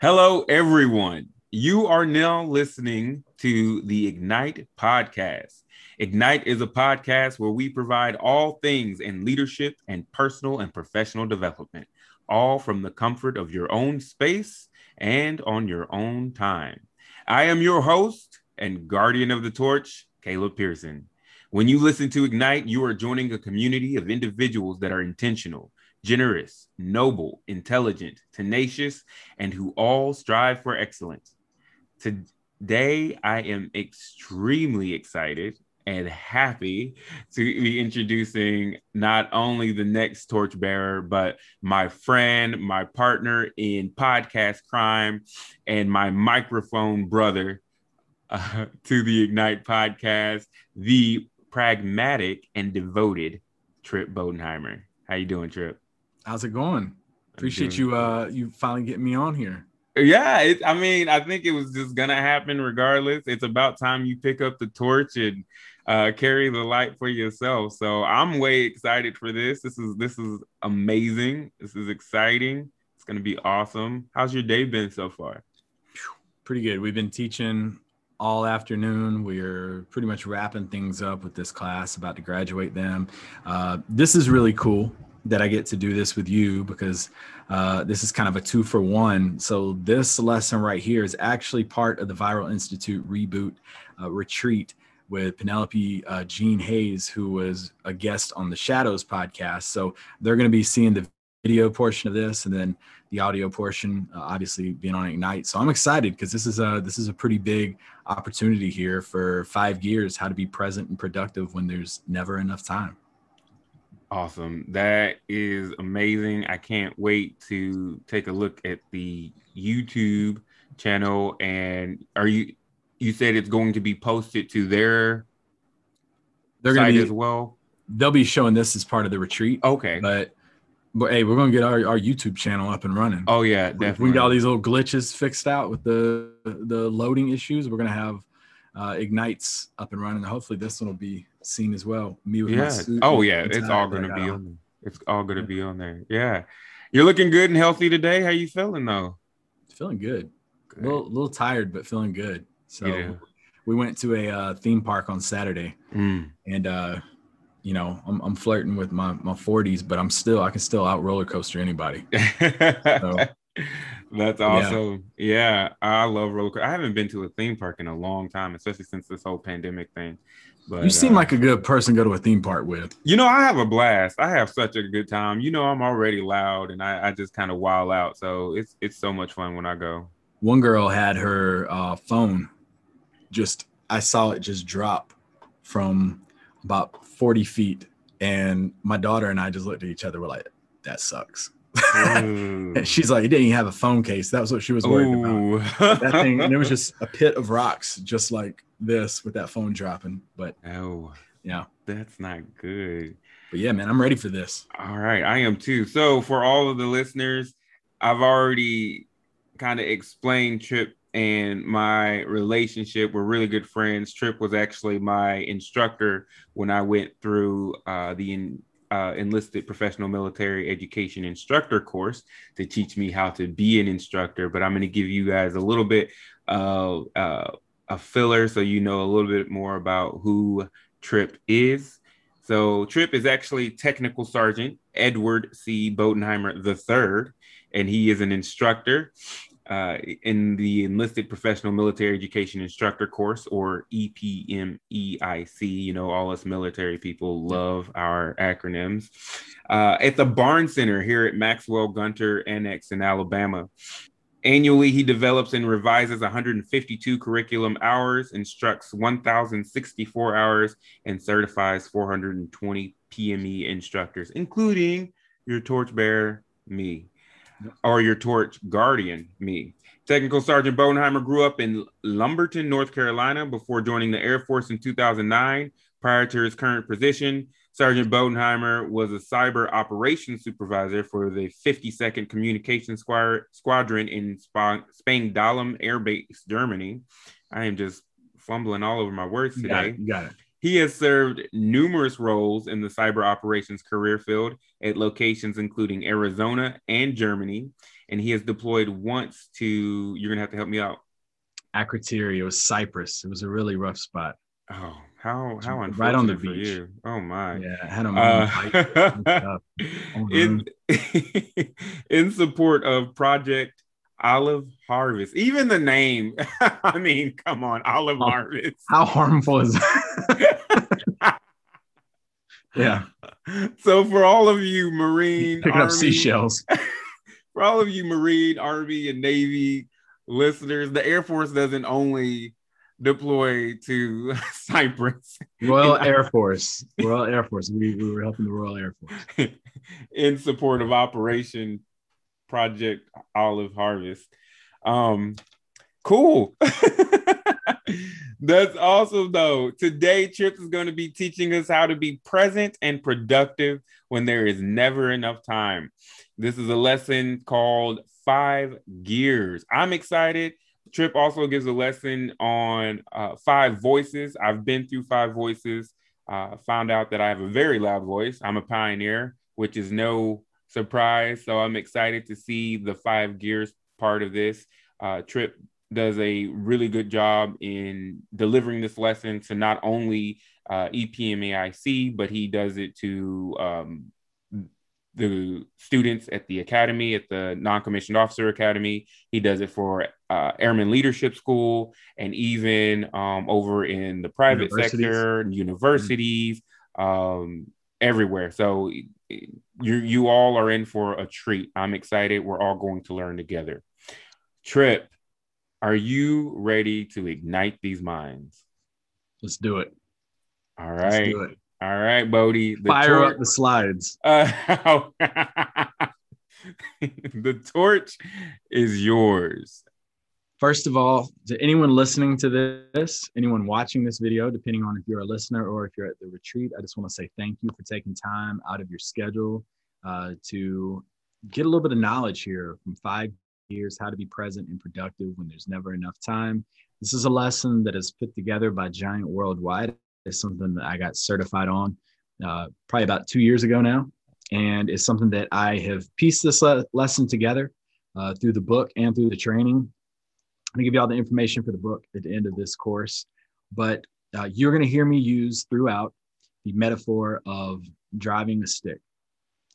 Hello, everyone. You are now listening to the Ignite podcast. Ignite is a podcast where we provide all things in leadership and personal and professional development, all from the comfort of your own space and on your own time. I am your host and guardian of the torch, Caleb Pearson. When you listen to Ignite, you are joining a community of individuals that are intentional generous, noble, intelligent, tenacious, and who all strive for excellence. Today, I am extremely excited and happy to be introducing not only the next torchbearer, but my friend, my partner in podcast crime, and my microphone brother uh, to the Ignite podcast, the pragmatic and devoted Tripp Bodenheimer. How you doing, Trip? How's it going? Appreciate you uh you finally getting me on here. Yeah, it, I mean, I think it was just gonna happen regardless. It's about time you pick up the torch and uh, carry the light for yourself. So I'm way excited for this. This is this is amazing. This is exciting. It's gonna be awesome. How's your day been so far? Pretty good. We've been teaching all afternoon. We're pretty much wrapping things up with this class, about to graduate them. Uh, this is really cool that I get to do this with you because uh, this is kind of a two for one. So this lesson right here is actually part of the Viral Institute reboot uh, retreat with Penelope uh, Jean Hayes, who was a guest on the Shadows podcast. So they're going to be seeing the video portion of this, and then the audio portion, uh, obviously being on Ignite. So I'm excited because this is a this is a pretty big opportunity here for five gears how to be present and productive when there's never enough time. Awesome. That is amazing. I can't wait to take a look at the YouTube channel. And are you, you said it's going to be posted to their They're to be as well? They'll be showing this as part of the retreat. Okay. But, but hey, we're going to get our, our YouTube channel up and running. Oh, yeah. Definitely. We got all these little glitches fixed out with the, the loading issues. We're going to have uh, ignites up and running. Hopefully, this one will be seen as well. Me with yeah. Oh yeah, it's all gonna be on. There. It's all gonna be on there. Yeah, you're looking good and healthy today. How you feeling though? Feeling good. good. A little, little tired, but feeling good. So yeah. we went to a uh, theme park on Saturday, mm. and uh, you know I'm, I'm flirting with my my 40s, but I'm still I can still out roller coaster anybody. so, That's awesome. Yeah. yeah, I love roller coaster. I haven't been to a theme park in a long time, especially since this whole pandemic thing. But you seem uh, like a good person to go to a theme park with. You know, I have a blast. I have such a good time. You know, I'm already loud and I, I just kind of wild out. So it's it's so much fun when I go. One girl had her uh, phone just I saw it just drop from about 40 feet. And my daughter and I just looked at each other. We're like, that sucks. she's like, it didn't even have a phone case. That was what she was worried Ooh. about. that thing, and it was just a pit of rocks, just like this with that phone dropping. But oh, yeah, that's not good. But yeah, man, I'm ready for this. All right, I am too. So for all of the listeners, I've already kind of explained Tripp and my relationship. We're really good friends. Tripp was actually my instructor when I went through uh, the in, uh, enlisted professional military education instructor course to teach me how to be an instructor. But I'm going to give you guys a little bit of uh, a filler so you know a little bit more about who Tripp is. So Tripp is actually Technical Sergeant Edward C. Bodenheimer III, and he is an instructor uh, in the Enlisted Professional Military Education Instructor course, or EPMEIC. You know, all us military people love our acronyms. Uh, at the Barnes Center here at Maxwell Gunter Annex in Alabama. Annually, he develops and revises 152 curriculum hours, instructs 1,064 hours, and certifies 420 PME instructors, including your torchbearer, me or your torch guardian, me. Technical Sergeant Bodenheimer grew up in Lumberton, North Carolina before joining the Air Force in 2009. Prior to his current position, Sergeant Bodenheimer was a cyber operations supervisor for the 52nd Communication Squadron in Spangdahlem Air Base, Germany. I am just fumbling all over my words today. You got it. You got it. He has served numerous roles in the cyber operations career field at locations including Arizona and Germany. And he has deployed once to, you're going to have to help me out. Akrotiri, it was Cyprus. It was a really rough spot. Oh, how how unfortunate right on the beach. you. Oh my. Yeah, I had him Uh, in in support of Project Olive Harvest. Even the name. I mean, come on, Olive Oh. Harvest. How harmful is that? yeah, So for all of you Marine picking up seashells. for all of you Marine, Army, and Navy listeners, the Air Force doesn't only deploy to Cyprus Royal Air Force. Royal Air Force. We, we were helping the Royal Air Force. in support of Operation Project Olive Harvest. Um, cool. That's awesome, though. Today, Trips is going to be teaching us how to be present and productive when there is never enough time. This is a lesson called Five Gears. I'm excited. Tripp also gives a lesson on uh, five voices. I've been through five voices, uh, found out that I have a very loud voice. I'm a pioneer, which is no surprise. So I'm excited to see the five gears part of this. Uh, Tripp does a really good job in delivering this lesson to not only uh, EPMAIC, but he does it to um, the students at the academy, at the non-commissioned officer academy. He does it for uh, Airman Leadership School, and even um, over in the private sector, universities, um, everywhere. So you you all are in for a treat. I'm excited. We're all going to learn together. Tripp, are you ready to ignite these minds? Let's do it. All right. Let's do it. All right, Bodie. The Fire tor- up the slides. Uh, the torch is yours. First of all, to anyone listening to this, anyone watching this video, depending on if you're a listener or if you're at the retreat, I just want to say thank you for taking time out of your schedule uh, to get a little bit of knowledge here from five gears, how to be present and productive when there's never enough time. This is a lesson that is put together by Giant Worldwide. It's something that I got certified on uh, probably about two years ago now. And it's something that I have pieced this le- lesson together uh, through the book and through the training. I'm to give you all the information for the book at the end of this course, but uh, you're to hear me use throughout the metaphor of driving a stick.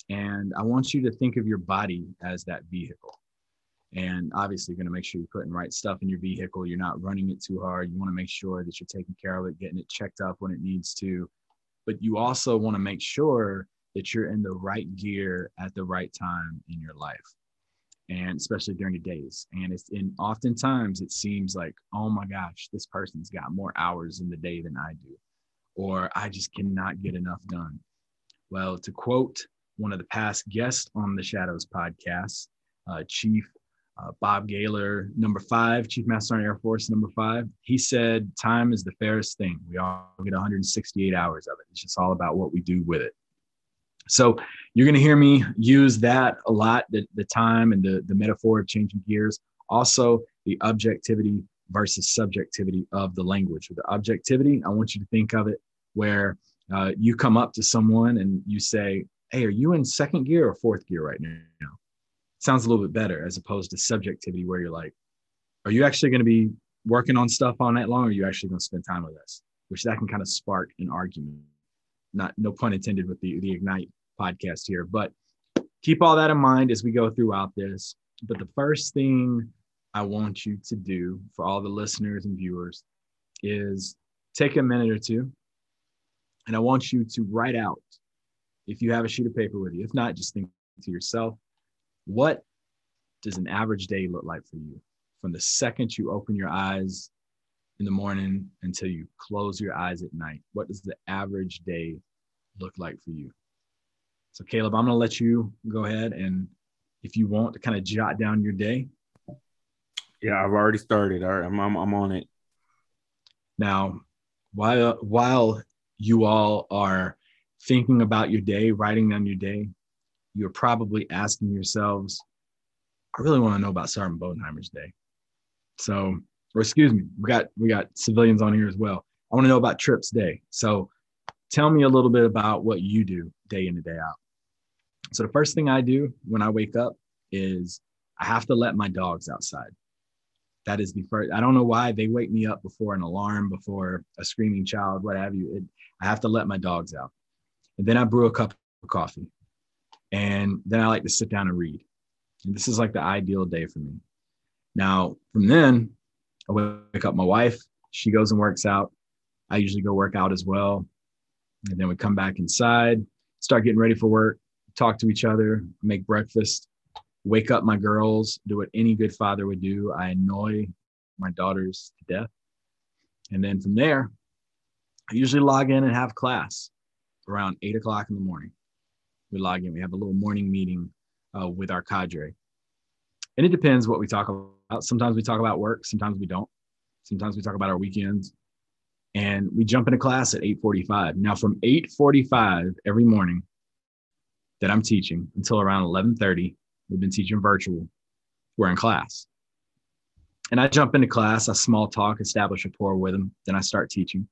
And I want you to think of your body as that vehicle. And obviously, you're going to make sure you're putting right stuff in your vehicle. You're not running it too hard. You want to make sure that you're taking care of it, getting it checked up when it needs to. But you also want to make sure that you're in the right gear at the right time in your life and especially during the days. And it's in oftentimes it seems like, oh my gosh, this person's got more hours in the day than I do, or I just cannot get enough done. Well, to quote one of the past guests on the Shadows podcast, uh, Chief uh, Bob Gaylor, number five, Chief Master Sergeant Air Force, number five, he said, Time is the fairest thing. We all get 168 hours of it. It's just all about what we do with it. So you're going to hear me use that a lot the, the time and the, the metaphor of changing gears. Also, the objectivity versus subjectivity of the language. With the objectivity, I want you to think of it where uh, you come up to someone and you say, Hey, are you in second gear or fourth gear right now? Sounds a little bit better as opposed to subjectivity, where you're like, Are you actually going to be working on stuff all night long? Or are you actually going to spend time with us? Which that can kind of spark an argument. Not, no pun intended with the, the Ignite podcast here, but keep all that in mind as we go throughout this. But the first thing I want you to do for all the listeners and viewers is take a minute or two and I want you to write out, if you have a sheet of paper with you, if not, just think to yourself, what does an average day look like for you? From the second you open your eyes in the morning until you close your eyes at night, what does the average day look like for you? So, Caleb, I'm going to let you go ahead and if you want to kind of jot down your day. Yeah, I've already started. All right, I'm, I'm, I'm on it. Now, while while you all are thinking about your day, writing down your day, you're probably asking yourselves, I really want to know about Sergeant Bodenheimer's day. So, or excuse me, we got we got civilians on here as well. I want to know about Tripp's day. So tell me a little bit about what you do day in and day out. So the first thing I do when I wake up is I have to let my dogs outside. That is the first. I don't know why they wake me up before an alarm, before a screaming child, what have you. It, I have to let my dogs out. And then I brew a cup of coffee. And then I like to sit down and read. And this is like the ideal day for me. Now, from then, I wake up my wife. She goes and works out. I usually go work out as well. And then we come back inside, start getting ready for work, talk to each other, make breakfast, wake up my girls, do what any good father would do. I annoy my daughters to death. And then from there, I usually log in and have class around eight o'clock in the morning. We log in, we have a little morning meeting uh, with our cadre. And it depends what we talk about. Sometimes we talk about work, sometimes we don't. Sometimes we talk about our weekends. And we jump into class at 8:45. Now from 8:45 every morning that I'm teaching until around 11:30, we've been teaching virtual. We're in class. And I jump into class, I small talk, establish rapport with them, then I start teaching.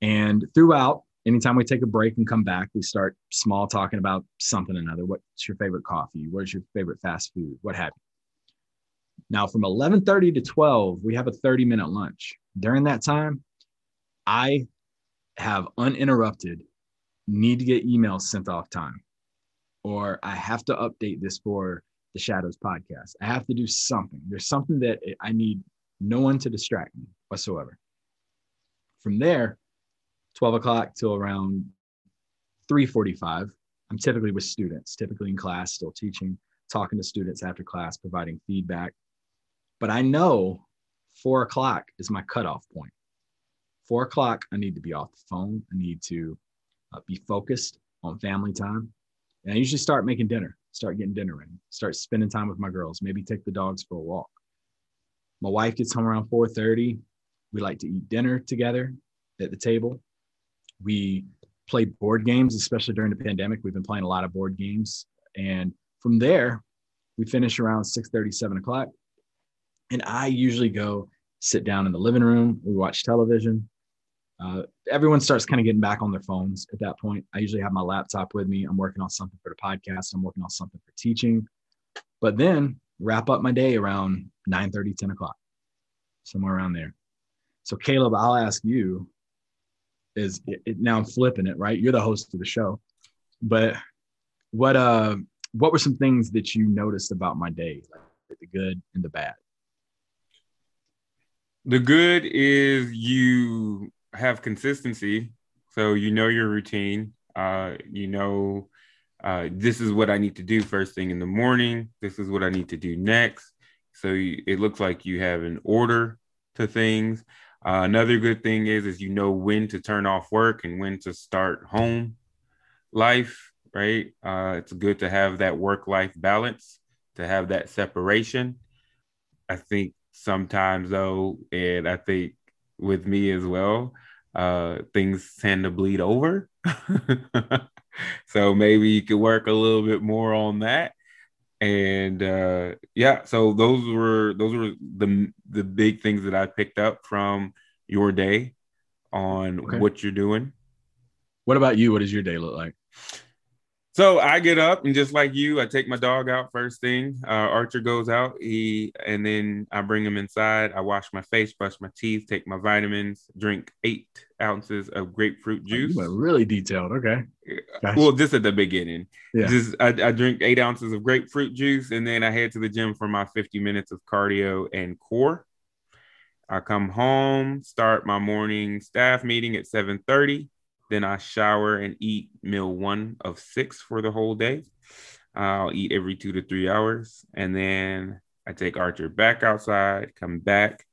And throughout, anytime we take a break and come back, we start small talking about something another. What's your favorite coffee? What is your favorite fast food? What have you? Now, from 11:30 to 12, we have a 30-minute lunch. During that time, I have uninterrupted need to get emails sent off time, or I have to update this for the Shadows podcast. I have to do something. There's something that I need no one to distract me whatsoever. From there, 12 o'clock till around 3.45 i'm typically with students typically in class still teaching talking to students after class providing feedback. But i know four o'clock is my cutoff point. Four o'clock i need to be off the phone. I need to uh, be focused on family time. And i usually start making dinner start getting dinner ready start spending time with my girls maybe take the dogs for a walk. My wife gets home around 4.30 we like to eat dinner together at the table we play board games, especially during the pandemic. We've been playing a lot of board games. And from there, we finish around 6 30, 7 o'clock. And I usually go sit down in the living room. We watch television. Uh, everyone starts kind of getting back on their phones at that point. I usually have my laptop with me. I'm working on something for the podcast. I'm working on something for teaching. But then wrap up my day around 9 30, 10 o'clock, somewhere around there. So, Caleb, I'll ask you is it, now I'm flipping it, right? You're the host of the show, but what uh what were some things that you noticed about my day, like the good and the bad? The good is you have consistency, so you know your routine. Uh, you know, uh, this is what I need to do first thing in the morning. This is what I need to do next. So you, it looks like you have an order to things. Uh, another good thing is is you know when to turn off work and when to start home life, right? Uh, it's good to have that work life balance, to have that separation. I think sometimes though, and I think with me as well, uh, things tend to bleed over. so maybe you could work a little bit more on that and uh yeah so those were those were the the big things that i picked up from your day on okay. what you're doing. What about you? What does your day look like so I get up and just like you, I take my dog out first thing. Uh, Archer goes out, he and then I bring him inside. I wash my face, brush my teeth, take my vitamins, drink eight ounces of grapefruit oh, juice. Oh, really detailed. Okay. Gotcha. Well, just at the beginning. Yeah. Just I, I drink eight ounces of grapefruit juice, and then I head to the gym for my 50 minutes of cardio and core. I come home, start my morning staff meeting at 7:30 then I shower and eat meal one of six for the whole day. I'll eat every two to three hours. And then I take Archer back outside, come back,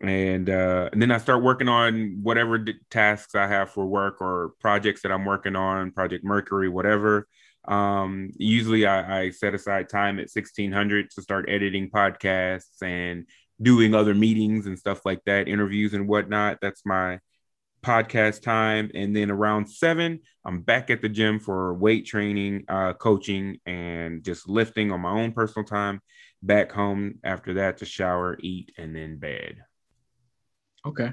and, uh, and then I start working on whatever tasks I have for work or projects that I'm working on, Project Mercury, whatever. Um, usually I, I set aside time at 1600 to start editing podcasts and doing other meetings and stuff like that, interviews and whatnot. That's my podcast time. And then around seven, I'm back at the gym for weight training, uh, coaching, and just lifting on my own personal time. Back home after that to shower, eat, and then bed. Okay.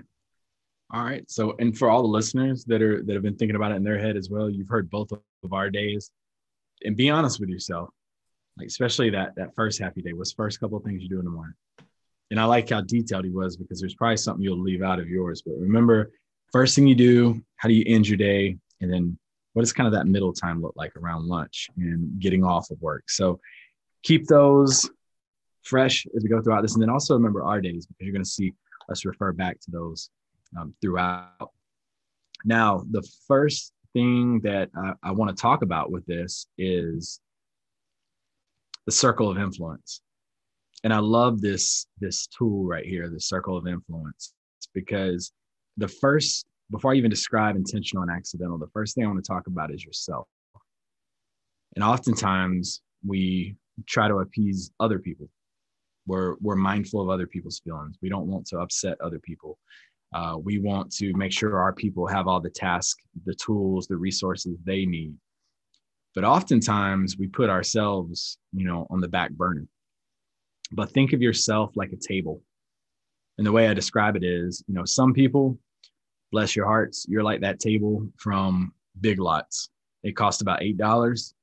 All right. So, and for all the listeners that are that have been thinking about it in their head as well, you've heard both of our days, and be honest with yourself. Like especially that that first happy day was first couple of things you do in the morning. And I like how detailed he was because there's probably something you'll leave out of yours. But remember, first thing you do, how do you end your day, and then what does kind of that middle time look like around lunch and getting off of work? So keep those fresh as we go throughout this, and then also remember our days because you're going to see us refer back to those um, throughout. Now, the first thing that I, I want to talk about with this is the circle of influence. And I love this this tool right here, the circle of influence, because the first before I even describe intentional and accidental, the first thing I want to talk about is yourself. And oftentimes we try to appease other people. We're, we're mindful of other people's feelings. We don't want to upset other people. Uh, we want to make sure our people have all the tasks, the tools, the resources they need. But oftentimes we put ourselves, you know, on the back burner. But think of yourself like a table. And the way I describe it is, you know, some people, bless your hearts, you're like that table from Big Lots. It cost about $8.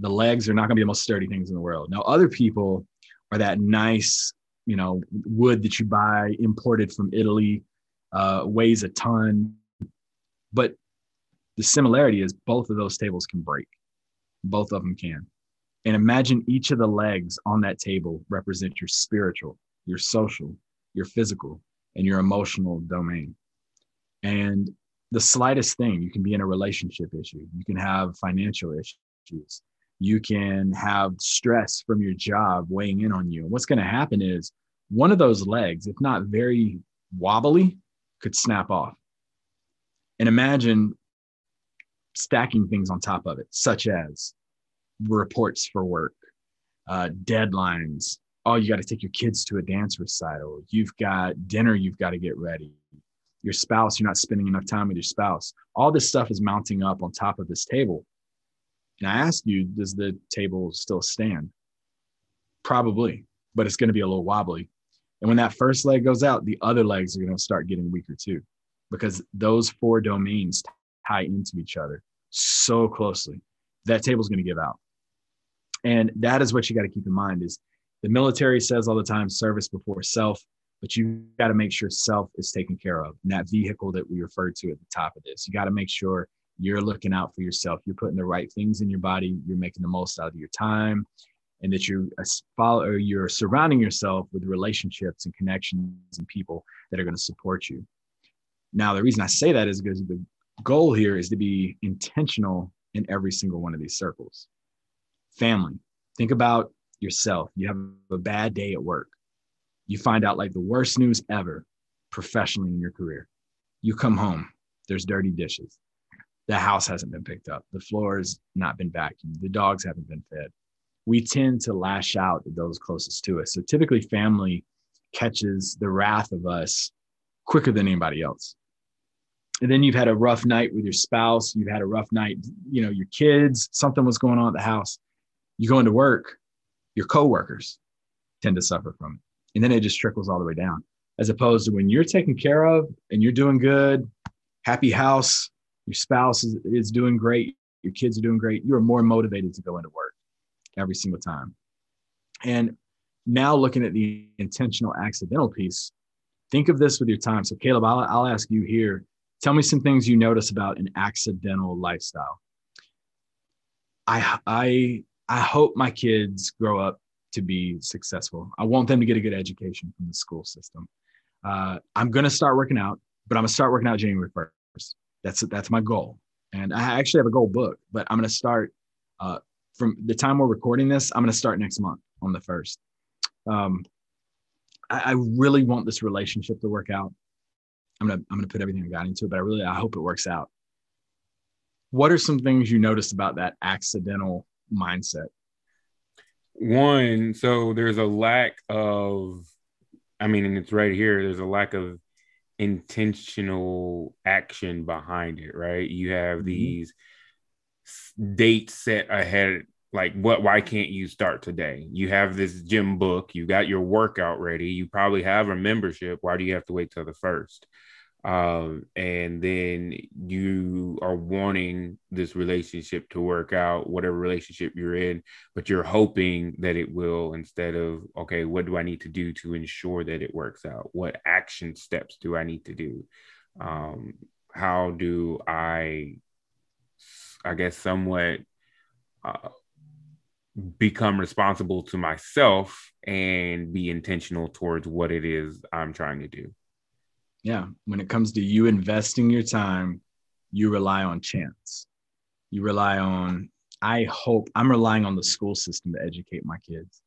The legs are not going to be the most sturdy things in the world. Now, other people are that nice, you know, wood that you buy imported from Italy uh, weighs a ton. But the similarity is both of those tables can break. Both of them can. And imagine each of the legs on that table represent your spiritual, your social, your physical, and your emotional domain. And the slightest thing, you can be in a relationship issue, you can have financial issues, you can have stress from your job weighing in on you. And what's going to happen is one of those legs, if not very wobbly, could snap off. And imagine stacking things on top of it, such as reports for work, uh, deadlines. Oh, you got to take your kids to a dance recital. You've got dinner you've got to get ready. Your spouse, you're not spending enough time with your spouse. All this stuff is mounting up on top of this table. And I ask you, does the table still stand? Probably, but it's going to be a little wobbly and when that first leg goes out, the other legs are going to start getting weaker too, because those four domains tie into each other so closely. That table's going to give out. And that is what you got to keep in mind is the military says all the time service before self, but you got to make sure self is taken care of. And that vehicle that we referred to at the top of this, you got to make sure you're looking out for yourself. You're putting the right things in your body. You're making the most out of your time and that you uh, follow or you're surrounding yourself with relationships and connections and people that are going to support you. Now, the reason I say that is because the goal here is to be intentional in every single one of these circles. Family, think about yourself. You have a bad day at work. You find out like the worst news ever professionally in your career. You come home, there's dirty dishes. The house hasn't been picked up. The floor has not been vacuumed. The dogs haven't been fed we tend to lash out at those closest to us. So typically, family catches the wrath of us quicker than anybody else. And then you've had a rough night with your spouse, you've had a rough night, you know, your kids, something was going on at the house. You go into work, your coworkers tend to suffer from it. And then it just trickles all the way down. As opposed to when you're taken care of and you're doing good, happy house, your spouse is, is doing great, your kids are doing great, you're more motivated to go into work every single time. And now looking at the intentional accidental piece, think of this with your time. So, Caleb, I'll, I'll ask you here tell me some things you notice about an accidental lifestyle. I, I, I hope my kids grow up to be successful. I want them to get a good education from the school system. Uh, I'm going to start working out, but I'm going to start working out January 1st. That's that's my goal. And I actually have a goal book, but I'm going to start uh, from the time we're recording this, I'm going to start next month on the first. Um, I, I, really want this relationship to work out. I'm gonna I'm gonna put everything I got into it, but I really I hope it works out. What are some things you noticed about that accidental mindset? One, so there's a lack of, I mean, and it's right here. There's a lack of intentional action behind it, right? You have mm-hmm. these dates set ahead like what why can't you start today you have this gym book you got your workout ready you probably have a membership why do you have to wait till the first um, and then you are wanting this relationship to work out, whatever relationship you're in, but you're hoping that it will instead of, okay, what do I need to do to ensure that it works out? What action steps do I need to do? Um, how do I, I guess, somewhat uh, become responsible to myself and be intentional towards what it is I'm trying to do? Yeah, when it comes to you investing your time, you rely on chance. You rely on, I hope, I'm relying on the school system to educate my kids.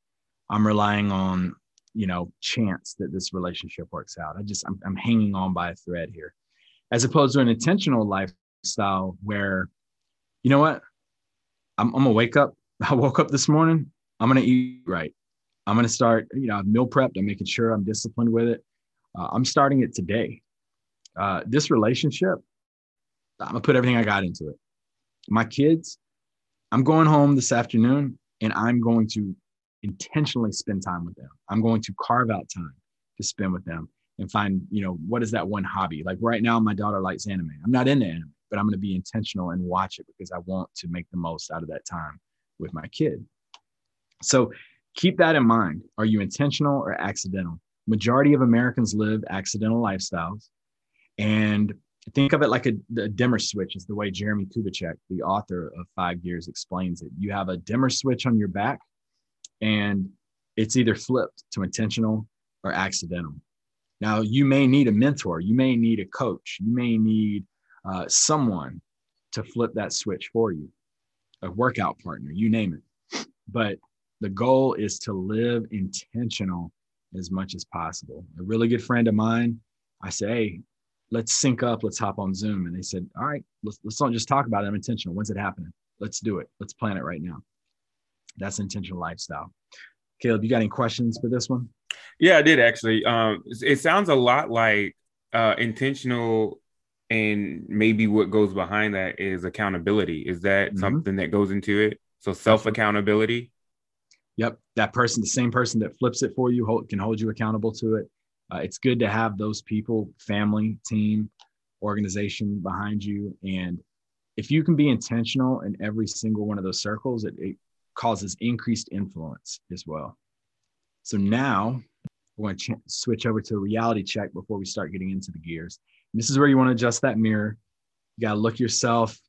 I'm relying on, you know, chance that this relationship works out. I just, I'm, I'm hanging on by a thread here, as opposed to an intentional lifestyle where, you know what, I'm, I'm gonna wake up. I woke up this morning. I'm gonna eat right. I'm gonna start, you know, I've meal prepped. I'm making sure I'm disciplined with it. Uh, I'm starting it today. Uh, this relationship, I'm gonna put everything I got into it. My kids, I'm going home this afternoon and I'm going to intentionally spend time with them. I'm going to carve out time to spend with them and find, you know, what is that one hobby? Like right now, my daughter likes anime. I'm not into anime, but I'm going to be intentional and watch it because I want to make the most out of that time with my kid. So keep that in mind. Are you intentional or accidental? Majority of Americans live accidental lifestyles. And think of it like a, a, dimmer switch is the way Jeremy Kubicek, the author of Five Gears, explains it. You have a dimmer switch on your back, and it's either flipped to intentional or accidental. Now, you may need a mentor, you may need a coach, you may need uh, someone to flip that switch for you, a workout partner, you name it. But the goal is to live intentional as much as possible. A really good friend of mine, I say, hey, let's sync up, let's hop on Zoom. And they said, all right, let's, let's not just talk about it. I'm intentional. When's it happening? Let's do it. Let's plan it right now. That's intentional lifestyle. Caleb, you got any questions for this one? Yeah, I did actually. Um, it sounds a lot like uh, intentional and maybe what goes behind that is accountability. Is that mm-hmm. something that goes into it? So self accountability. Yep, that person, the same person that flips it for you, hold, can hold you accountable to it. Uh, it's good to have those people, family, team, organization behind you. And if you can be intentional in every single one of those circles, it, it causes increased influence as well. So now we're going to ch- switch over to a reality check before we start getting into the gears. And this is where you want to adjust that mirror. You got to look yourself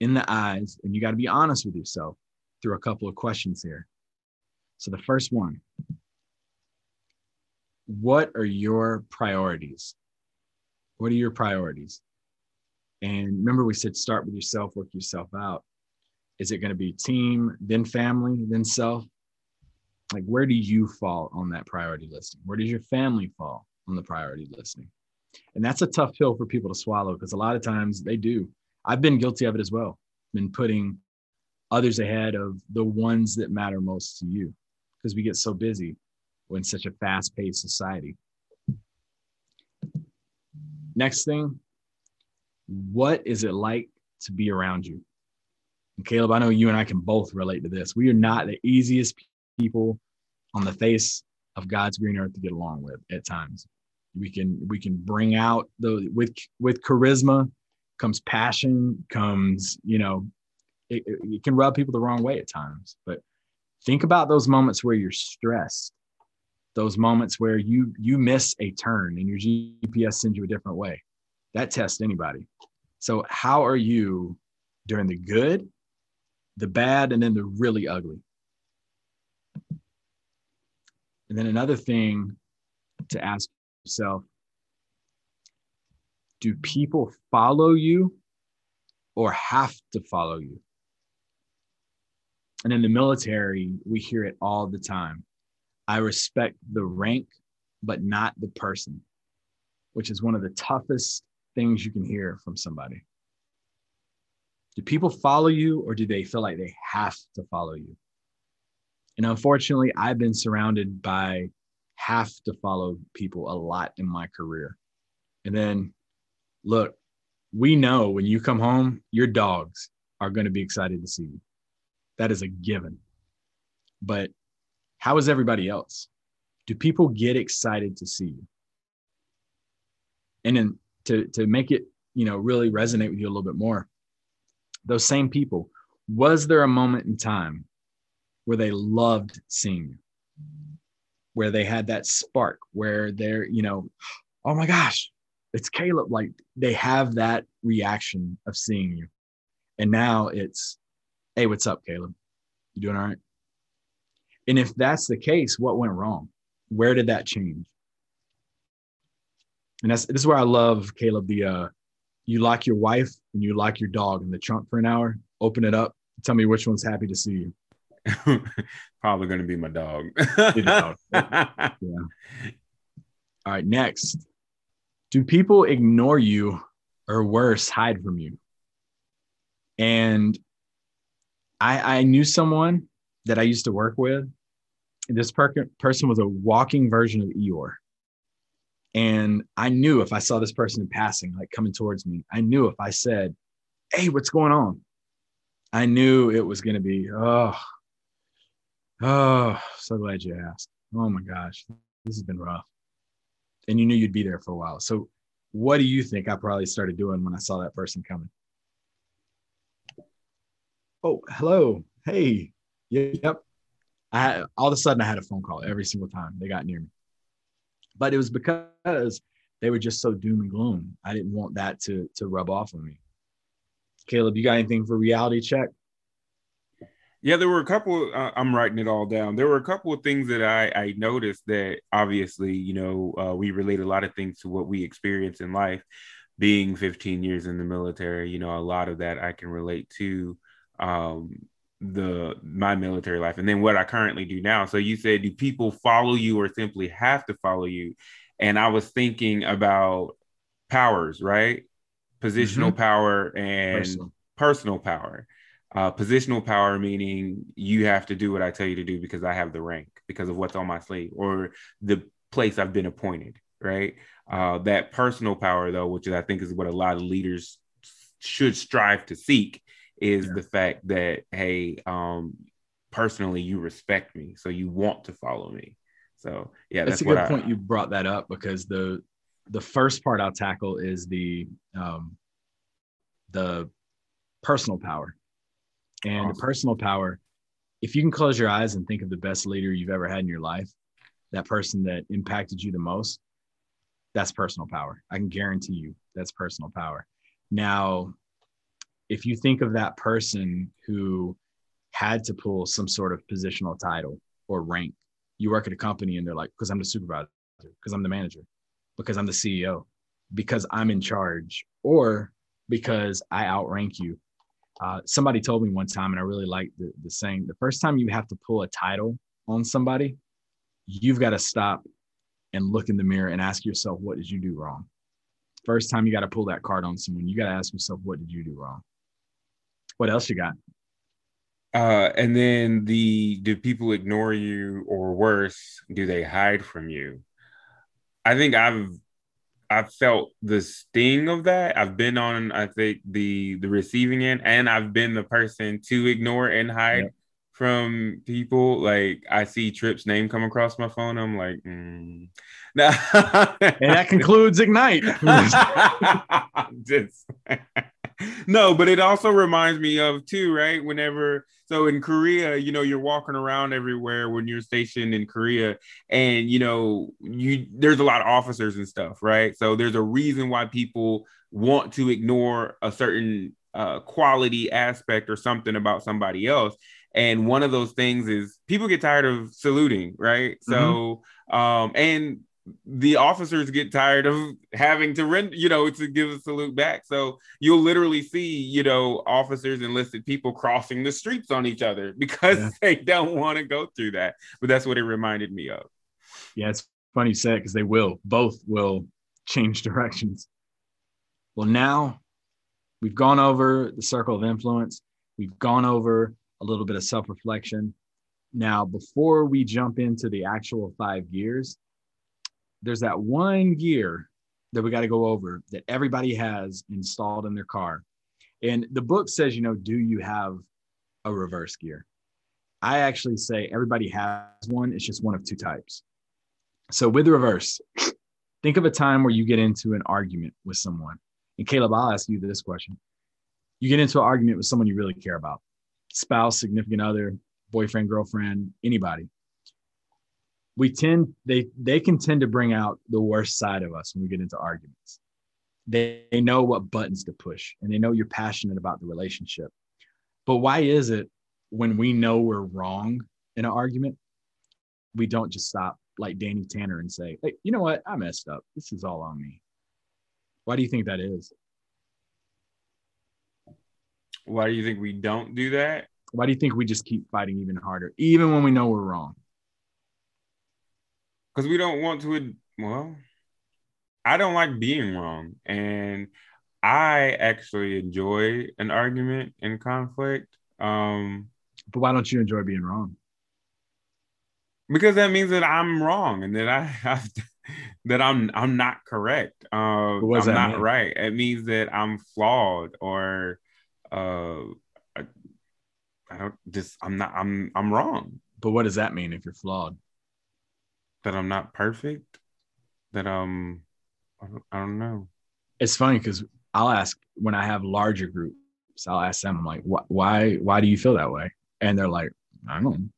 in the eyes and you got to be honest with yourself through a couple of questions here. So the first one, what are your priorities? What are your priorities? And remember, we said start with yourself, work yourself out. Is it going to be team, then family, then self? Like, where do you fall on that priority listing? Where does your family fall on the priority listing? And that's a tough pill for people to swallow because a lot of times they do. I've been guilty of it as well, been putting others ahead of the ones that matter most to you because we get so busy in such a fast paced society. Next thing, what is it like to be around you? And Caleb, I know you and I can both relate to this. We are not the easiest people on the face of God's green earth to get along with at times. We can we can bring out the with with charisma comes passion comes you know it, it can rub people the wrong way at times but think about those moments where you're stressed those moments where you you miss a turn and your gps sends you a different way. That tests anybody. So how are you during the good the bad and then the really ugly? And then another thing to ask yourself do people follow you or have to follow you and in the military, we hear it all the time. I respect the rank, but not the person, which is one of the toughest things you can hear from somebody. Do people follow you or do they feel like they have to follow you? And unfortunately, I've been surrounded by have to follow people a lot in my career. And then look, we know when you come home, your dogs are going to be excited to see you. That is a given. But how is everybody else? Do people get excited to see you? And then to to make it you know really resonate with you a little bit more those same people was there a moment in time where they loved seeing you where they had that spark where they're you know oh my gosh it's caleb like they have that reaction of seeing you and now it's hey what's up caleb you doing all right and if that's the case what went wrong where did that change and that's this is where i love caleb the uh you lock your wife and you lock your dog in the trunk for an hour open it up tell me which one's happy to see you Probably going to be my dog. yeah. All right. Next, do people ignore you or worse, hide from you? And I, I knew someone that I used to work with. This per- person was a walking version of Eeyore. And I knew if I saw this person in passing, like coming towards me, I knew if I said, Hey, what's going on? I knew it was going to be, oh, Oh, so glad you asked. Oh my gosh, this has been rough. And you knew you'd be there for a while. So, what do you think I probably started doing when I saw that person coming? Oh, hello. Hey. Yep. I had all of a sudden I had a phone call every single time they got near me. But it was because they were just so doom and gloom. I didn't want that to to rub off on me. Caleb, you got anything for reality check? Yeah, there were a couple. Uh, I'm writing it all down. There were a couple of things that I, I noticed that obviously, you know, uh, we relate a lot of things to what we experience in life. Being 15 years in the military, you know, a lot of that I can relate to um, the my military life, and then what I currently do now. So you said, do people follow you or simply have to follow you? And I was thinking about powers, right? Positional mm-hmm. power and personal, personal power uh, positional power, meaning you have to do what I tell you to do because I have the rank, because of what's on my sleeve, or the place I've been appointed, right? Uh, that personal power, though, which I think is what a lot of leaders should strive to seek, is yeah. the fact that, hey, um, personally, you respect me, so you want to follow me. So, yeah, that's, that's a good I, point. You brought that up because the the first part I'll tackle is the um, the personal power and awesome. personal power, if you can close your eyes and think of the best leader you've ever had in your life, that person that impacted you the most, that's personal power. I can guarantee you that's personal power. Now, if you think of that person who had to pull some sort of positional title or rank, you work at a company and they're like, because I'm the supervisor, because I'm the manager, because I'm the CEO, because I'm in charge, or because I outrank you, uh, somebody told me one time, and I really like the, the saying the first time you have to pull a title on somebody, you've got to stop and look in the mirror and ask yourself, what did you do wrong? First time you got to pull that card on someone, you got to ask yourself, what did you do wrong? What else you got? Uh, and then the do people ignore you or worse, do they hide from you? I think I've I've felt the sting of that. I've been on, I think, the the receiving end, and I've been the person to ignore and hide yep. from people. Like I see Tripp's name come across my phone, I'm like, mm. and that concludes Ignite. Just no, but it also reminds me of too, right? Whenever so in Korea, you know, you're walking around everywhere when you're stationed in Korea, and you know, you there's a lot of officers and stuff, right? So there's a reason why people want to ignore a certain uh, quality aspect or something about somebody else. And one of those things is people get tired of saluting, right? Mm-hmm. So, um, and the officers get tired of having to rent, you know, to give a salute back. So you'll literally see, you know, officers enlisted people crossing the streets on each other because yeah. they don't want to go through that. But that's what it reminded me of. Yeah, it's funny you say because they will. Both will change directions. Well, now we've gone over the circle of influence. We've gone over a little bit of self-reflection. Now, before we jump into the actual five gears, there's that one gear that we got to go over that everybody has installed in their car. And the book says, you know, do you have a reverse gear? I actually say everybody has one. It's just one of two types. So with reverse, think of a time where you get into an argument with someone. And Caleb, I'll ask you this question. You get into an argument with someone you really care about spouse, significant other, boyfriend, girlfriend, anybody. We tend, they, they can tend to bring out the worst side of us when we get into arguments. They, they know what buttons to push and they know you're passionate about the relationship. But why is it when we know we're wrong in an argument, we don't just stop like Danny Tanner and say, hey, you know what? I messed up. This is all on me. Why do you think that is? Why do you think we don't do that? Why do you think we just keep fighting even harder, even when we know we're wrong? Because we don't want to, well, I don't like being wrong. And I actually enjoy an argument and conflict. Um, but why don't you enjoy being wrong? Because that means that I'm wrong and that I have to, that I'm I'm not correct. Uh, I'm not mean? right. It means that I'm flawed or uh, I, I don't just I'm not I'm I'm wrong. But what does that mean if you're flawed? That I'm not perfect. That um I don't, I don't know. It's funny because I'll ask when I have larger groups. I'll ask them, I'm like, why why do you feel that way? And they're like, I don't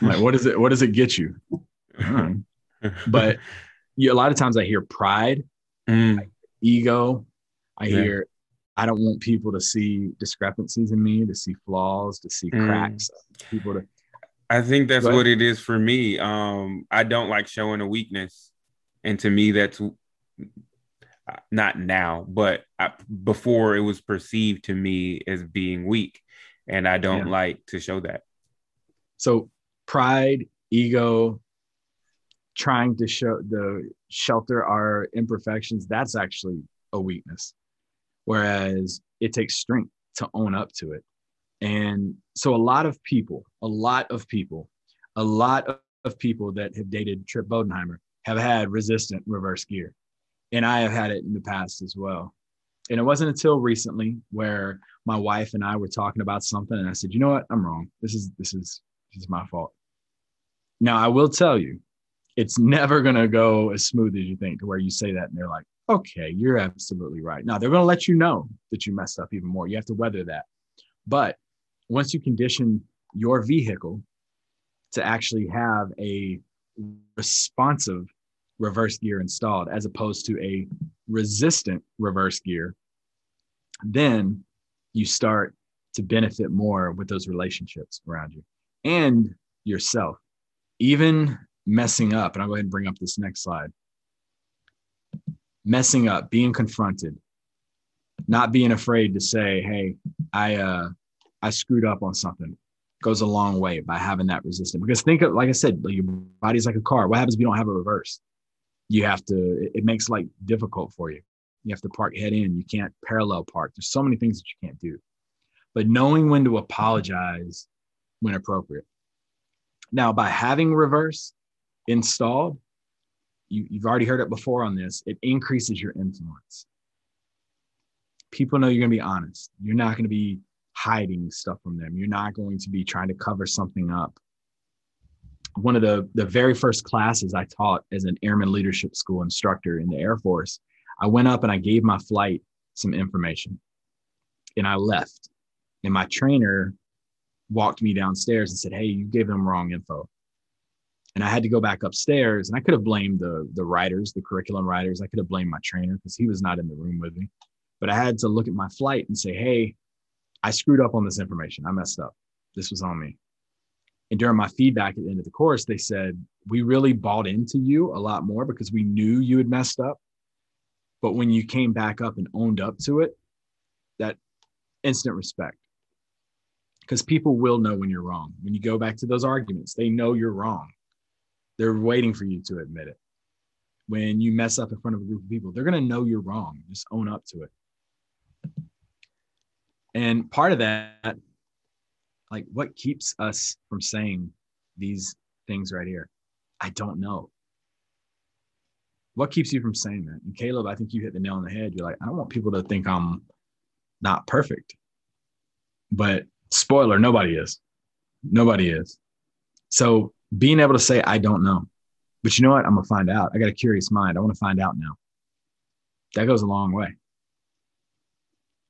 like, what is it? What does it get you? but you, a lot of times I hear pride, mm. I ego. I yeah. hear I don't want people to see discrepancies in me, to see flaws, to see mm. cracks. People to. I think that's what it is for me. Um, I don't like showing a weakness, and to me, that's not now, but I, before it was perceived to me as being weak, and I don't yeah. like to show that. So pride, ego, trying to show the shelter our imperfections, that's actually a weakness. Whereas it takes strength to own up to it. And so a lot of people, a lot of people, a lot of people that have dated Tripp Bodenheimer have had resistant reverse gear. And I have had it in the past as well. And it wasn't until recently where my wife and I were talking about something and I said, you know what? I'm wrong. This is this is this is my fault. Now I will tell you, it's never gonna go as smooth as you think to where you say that and they're like, okay, you're absolutely right. Now they're gonna let you know that you messed up even more. You have to weather that. But once you condition your vehicle to actually have a responsive reverse gear installed as opposed to a resistant reverse gear, then you start to benefit more with those relationships around you and yourself. Even messing up, and I'll go ahead and bring up this next slide. Messing up, being confronted, not being afraid to say, "Hey, I uh, I screwed up on something," goes a long way by having that resistance. Because think of, like I said, your body's like a car. What happens if you don't have a reverse? You have to. It makes like difficult for you. You have to park head in. You can't parallel park. There's so many things that you can't do. But knowing when to apologize when appropriate. Now, by having reverse installed, you, you've already heard it before on this, it increases your influence. People know you're going to be honest. You're not going to be hiding stuff from them. You're not going to be trying to cover something up. One of the, the very first classes I taught as an airman leadership school instructor in the Air Force, I went up and I gave my flight some information and I left. And my trainer walked me downstairs and said, Hey, you gave them wrong info. And I had to go back upstairs and I could have blamed the, the writers, the curriculum writers. I could have blamed my trainer because he was not in the room with me. But I had to look at my flight and say, Hey, I screwed up on this information. I messed up. This was on me. And during my feedback at the end of the course, they said, We really bought into you a lot more because we knew you had messed up. But when you came back up and owned up to it, that instant respect because people will know when you're wrong. When you go back to those arguments, they know you're wrong. They're waiting for you to admit it. When you mess up in front of a group of people, they're going to know you're wrong. Just own up to it. And part of that, like what keeps us from saying these things right here? I don't know. What keeps you from saying that? And Caleb, I think you hit the nail on the head. You're like, I don't want people to think I'm not perfect. But spoiler, nobody is. Nobody is. So being able to say, I don't know, But you know what? I'm gonna find out. I got a curious mind. I want to find out now. That goes a long way.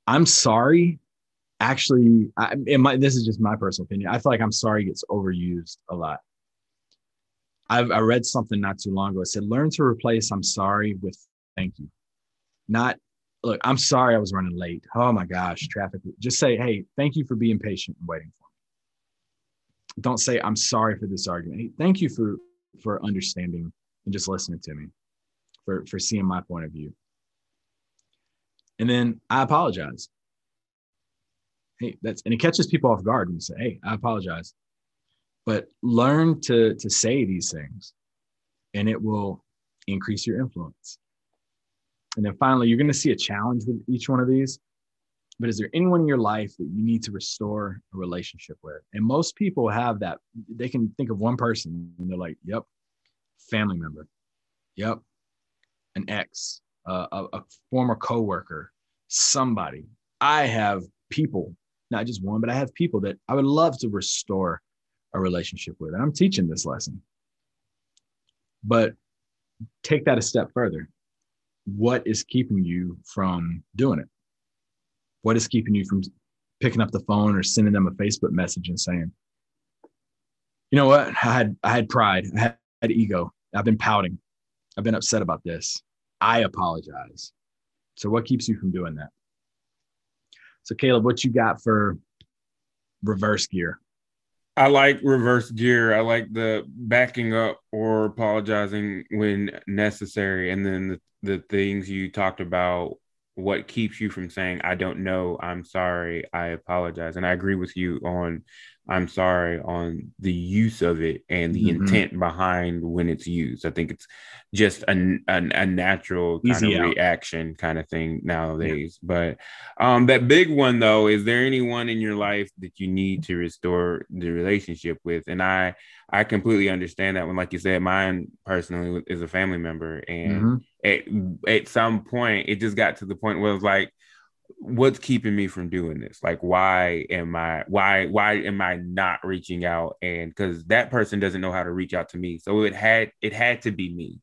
I'm sorry. Actually, I, this is just my personal opinion. I feel like I'm sorry gets overused a lot. I've, I read something not too long ago. It said, learn to replace I'm sorry with thank you. Not, look, I'm sorry I was running late. Oh my gosh, traffic. Just say, hey, thank you for being patient and waiting for me. Don't say, I'm sorry for this argument. Hey, thank you for, for understanding and just listening to me, for, for seeing my point of view. And then I apologize. Hey, that's, and it catches people off guard when you say, hey, I apologize. But learn to to say these things and it will increase your influence. And then finally you're going to see a challenge with each one of these but is there anyone in your life that you need to restore a relationship with? And most people have that they can think of one person and they're like yep family member. Yep. An ex uh, a, a former coworker somebody. I have people not just one but i have people that i would love to restore a relationship with. And I'm teaching this lesson. But take that a step further. What is keeping you from doing it? What is keeping you from picking up the phone or sending them a Facebook message and saying, you know what? I had I had pride, I had, I had ego. I've been pouting. I've been upset about this. I apologize. So what keeps you from doing that? So Caleb, what you got for reverse gear? I like reverse gear. I like the backing up or apologizing when necessary. And then the, the things you talked about, what keeps you from saying, I don't know, I'm sorry, I apologize. And I agree with you on I'm sorry on the use of it and the mm-hmm. intent behind when it's used. I think it's just a, a, a natural kind Easy of out. reaction kind of thing nowadays. Yeah. But um, that big one though, is there anyone in your life that you need to restore the relationship with? And I I completely understand that one. Like you said, mine personally is a family member, and mm-hmm. At at some point it just got to the point where it was like what's keeping me from doing this? Like why am i why why am i not reaching out? And because that person doesn't know how to reach out to me. So it had it had to be me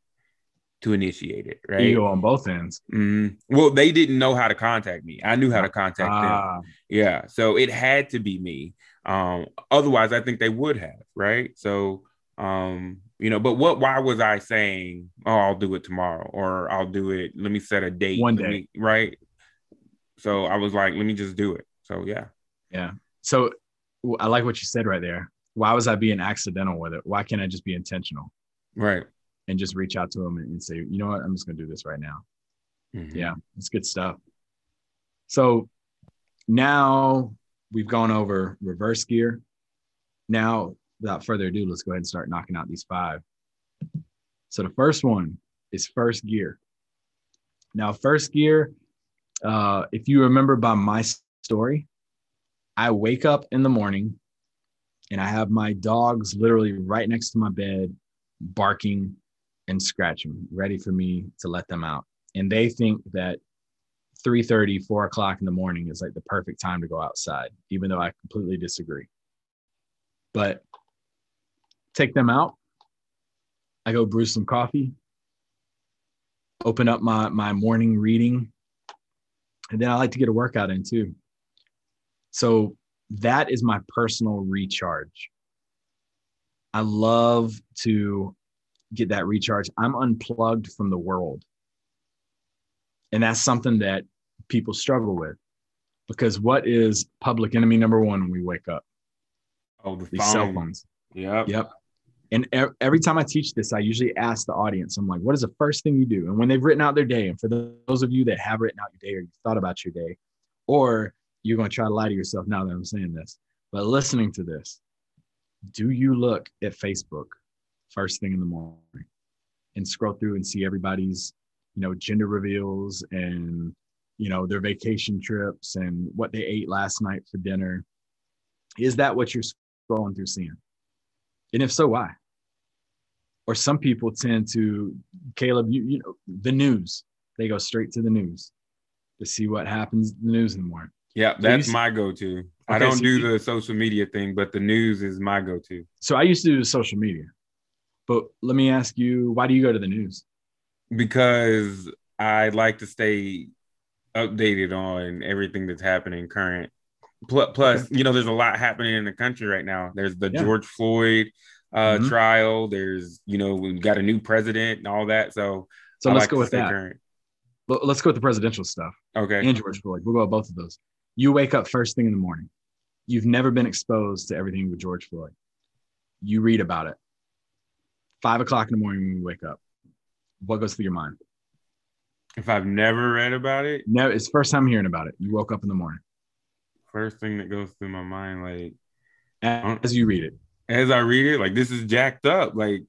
to initiate it right? Ego on both ends. Mm-hmm. well they didn't know how to contact me. I knew how to contact them. Ah. yeah. So it had to be me. Um otherwise i think they would have right? So um you know but what why was i saying oh i'll do it tomorrow or i'll do it let me set a date one day me, right so I was like, let me just do it. So yeah. Yeah. So I like what you said right there. Why was I being accidental with it? Why can't I just be intentional? Right. And just reach out to them and say, you know what, I'm just gonna do this right now. Mm-hmm. Yeah, it's good stuff. So now we've gone over reverse gear. Now, without further ado, let's go ahead and start knocking out these five. So the first one is first gear. Now, first gear uh, if you remember by my story, I wake up in the morning and I have my dogs literally right next to my bed, barking and scratching, ready for me to let them out. And they think that 3 30, 4 o'clock in the morning is like the perfect time to go outside, even though I completely disagree. But take them out. I go brew some coffee, open up my, my morning reading and then I like to get a workout in too. So that is my personal recharge. I love to get that recharge. I'm unplugged from the world. And that's something that people struggle with because what is public enemy number one when we wake up? Oh, the These phone. cell phones. Yep. Yep. And every time I teach this, I usually ask the audience, I'm like, what is the first thing you do? And when they've written out their day, and for those of you that have written out your day or you thought about your day, or you're going to try to lie to yourself now that I'm saying this, but listening to this, do you look at Facebook first thing in the morning and scroll through and see everybody's, you know, gender reveals and, you know, their vacation trips and what they ate last night for dinner? Is that what you're scrolling through seeing? And if so, why? Or some people tend to caleb you, you know the news they go straight to the news to see what happens in the news in the morning yeah that's so my go-to okay, i don't so do you, the social media thing but the news is my go-to so i used to do the social media But let me ask you, why do you go to the news? Because I like to stay updated on everything that's happening current. Plus, plus okay. you know, there's a lot happening in the country right now. There's the yeah. George Floyd uh, mm-hmm. trial. There's, you know, we've got a new president and all that. So, so I let's like go with that. Current. Let's go with the presidential stuff. Okay. And George Floyd. We'll go with both of those. You wake up first thing in the morning. You've never been exposed to everything with George Floyd. You read about it. Five o'clock in the morning when you wake up. What goes through your mind? If I've never read about it, no, it's first time hearing about it. You woke up in the morning. First thing that goes through my mind, like as you read it, as I read it, like this is jacked up. Like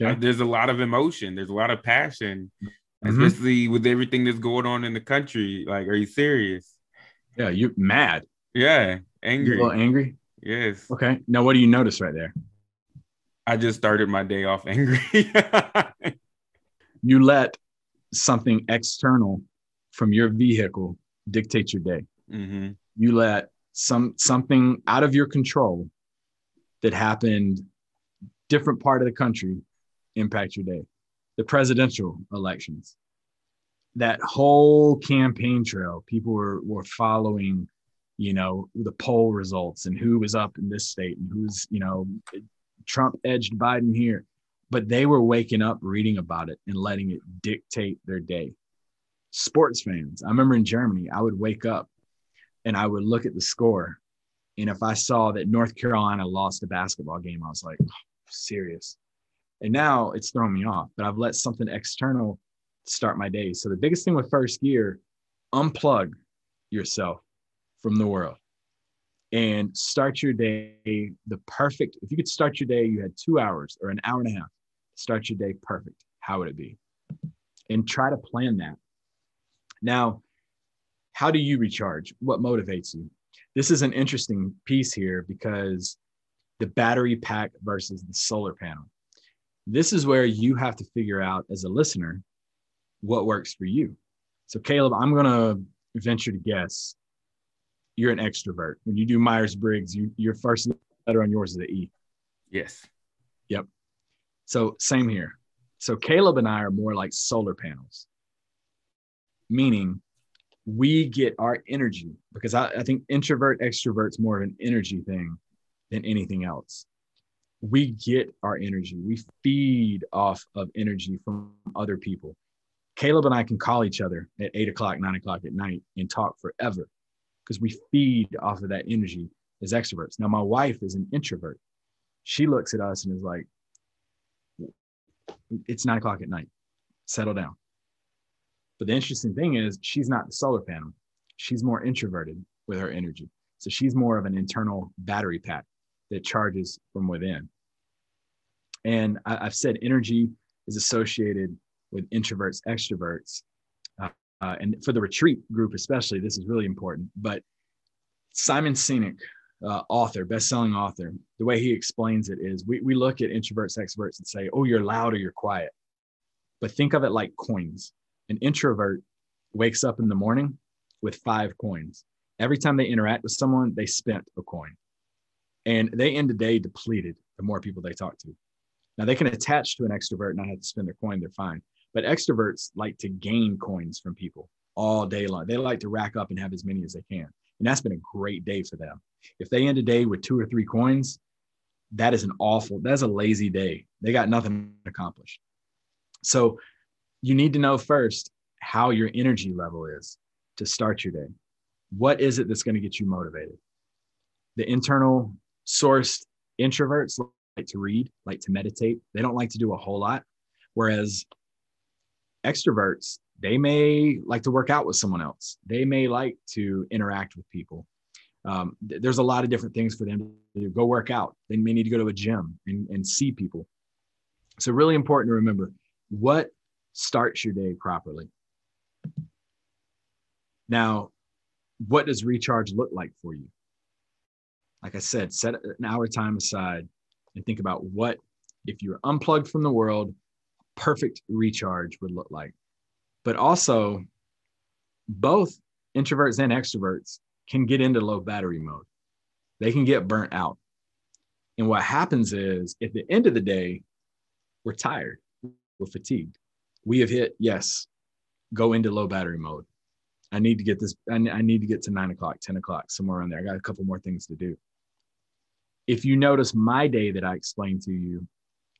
okay. there's a lot of emotion, there's a lot of passion, mm-hmm. especially with everything that's going on in the country. Like, are you serious? Yeah, you're mad. Yeah, angry. You a little angry. Yes. Okay. Now, what do you notice right there? I just started my day off angry. you let something external from your vehicle dictate your day. Mm-hmm. You let some something out of your control that happened different part of the country impact your day. The presidential elections, that whole campaign trail, people were were following, you know, the poll results and who was up in this state and who's, you know, Trump edged Biden here but they were waking up reading about it and letting it dictate their day. Sports fans, I remember in Germany, I would wake up and I would look at the score. And if I saw that North Carolina lost a basketball game, I was like, oh, serious. And now it's throwing me off, but I've let something external start my day. So the biggest thing with first gear, unplug yourself from the world and start your day the perfect. If you could start your day, you had two hours or an hour and a half start your day perfect, how would it be? And try to plan that. Now, how do you recharge? What motivates you? This is an interesting piece here because the battery pack versus the solar panel. This is where you have to figure out as a listener what works for you. So, Caleb, I'm going to venture to guess you're an extrovert. When you do Myers Briggs, you, your first letter on yours is the E. Yes. Yep. So same here. So Caleb and I are more like solar panels, meaning we get our energy because I, I think introvert extrovert's more of an energy thing than anything else. We get our energy. We feed off of energy from other people. Caleb and I can call each other at eight o'clock, nine o'clock at night and talk forever because we feed off of that energy as extroverts. Now, my wife is an introvert. She looks at us and is like, it's nine o'clock at night. Settle down. But the interesting thing is, she's not the solar panel. She's more introverted with her energy. So she's more of an internal battery pack that charges from within. And I, have said energy is associated with introverts, extroverts. Uh, uh, and for the retreat group, especially, this is really important. But Simon Sinek, uh, author, best-selling author, the way he explains it is we, we look at introverts, extroverts and say, oh, you're loud or you're quiet. But think of it like coins. An introvert wakes up in the morning with five coins. Every time they interact with someone, they spent a coin. And they end the day depleted the more people they talk to. Now they can attach to an extrovert and not have to spend their coin, they're fine. But extroverts like to gain coins from people all day long. They like to rack up and have as many as they can. And that's been a great day for them. If they end a day with two or three coins, that is an awful, that's a lazy day. They got nothing accomplished. So you need to know first how your energy level is to start your day. What is it that's going to get you motivated? The internal sourced introverts like to read, like to meditate. They don't like to do a whole lot. Whereas extroverts, they may like to work out with someone else. They may like to interact with people um, th- there's a lot of different things for them to do. Go work out. They may need to go to a gym and, and see people. So really important to remember what starts your day properly. Now, what does recharge look like for you? Like I said, set an hour time aside and think about what, if you're unplugged from the world, perfect recharge would look like. But also, both introverts and extroverts can get into low battery mode. They can get burnt out. And what happens is at the end of the day, we're tired, we're fatigued. We have hit, yes, go into low battery mode. I need to get this, I need to get to nine o'clock, 10 o'clock, somewhere around there. I got a couple more things to do. If you notice my day that I explained to you,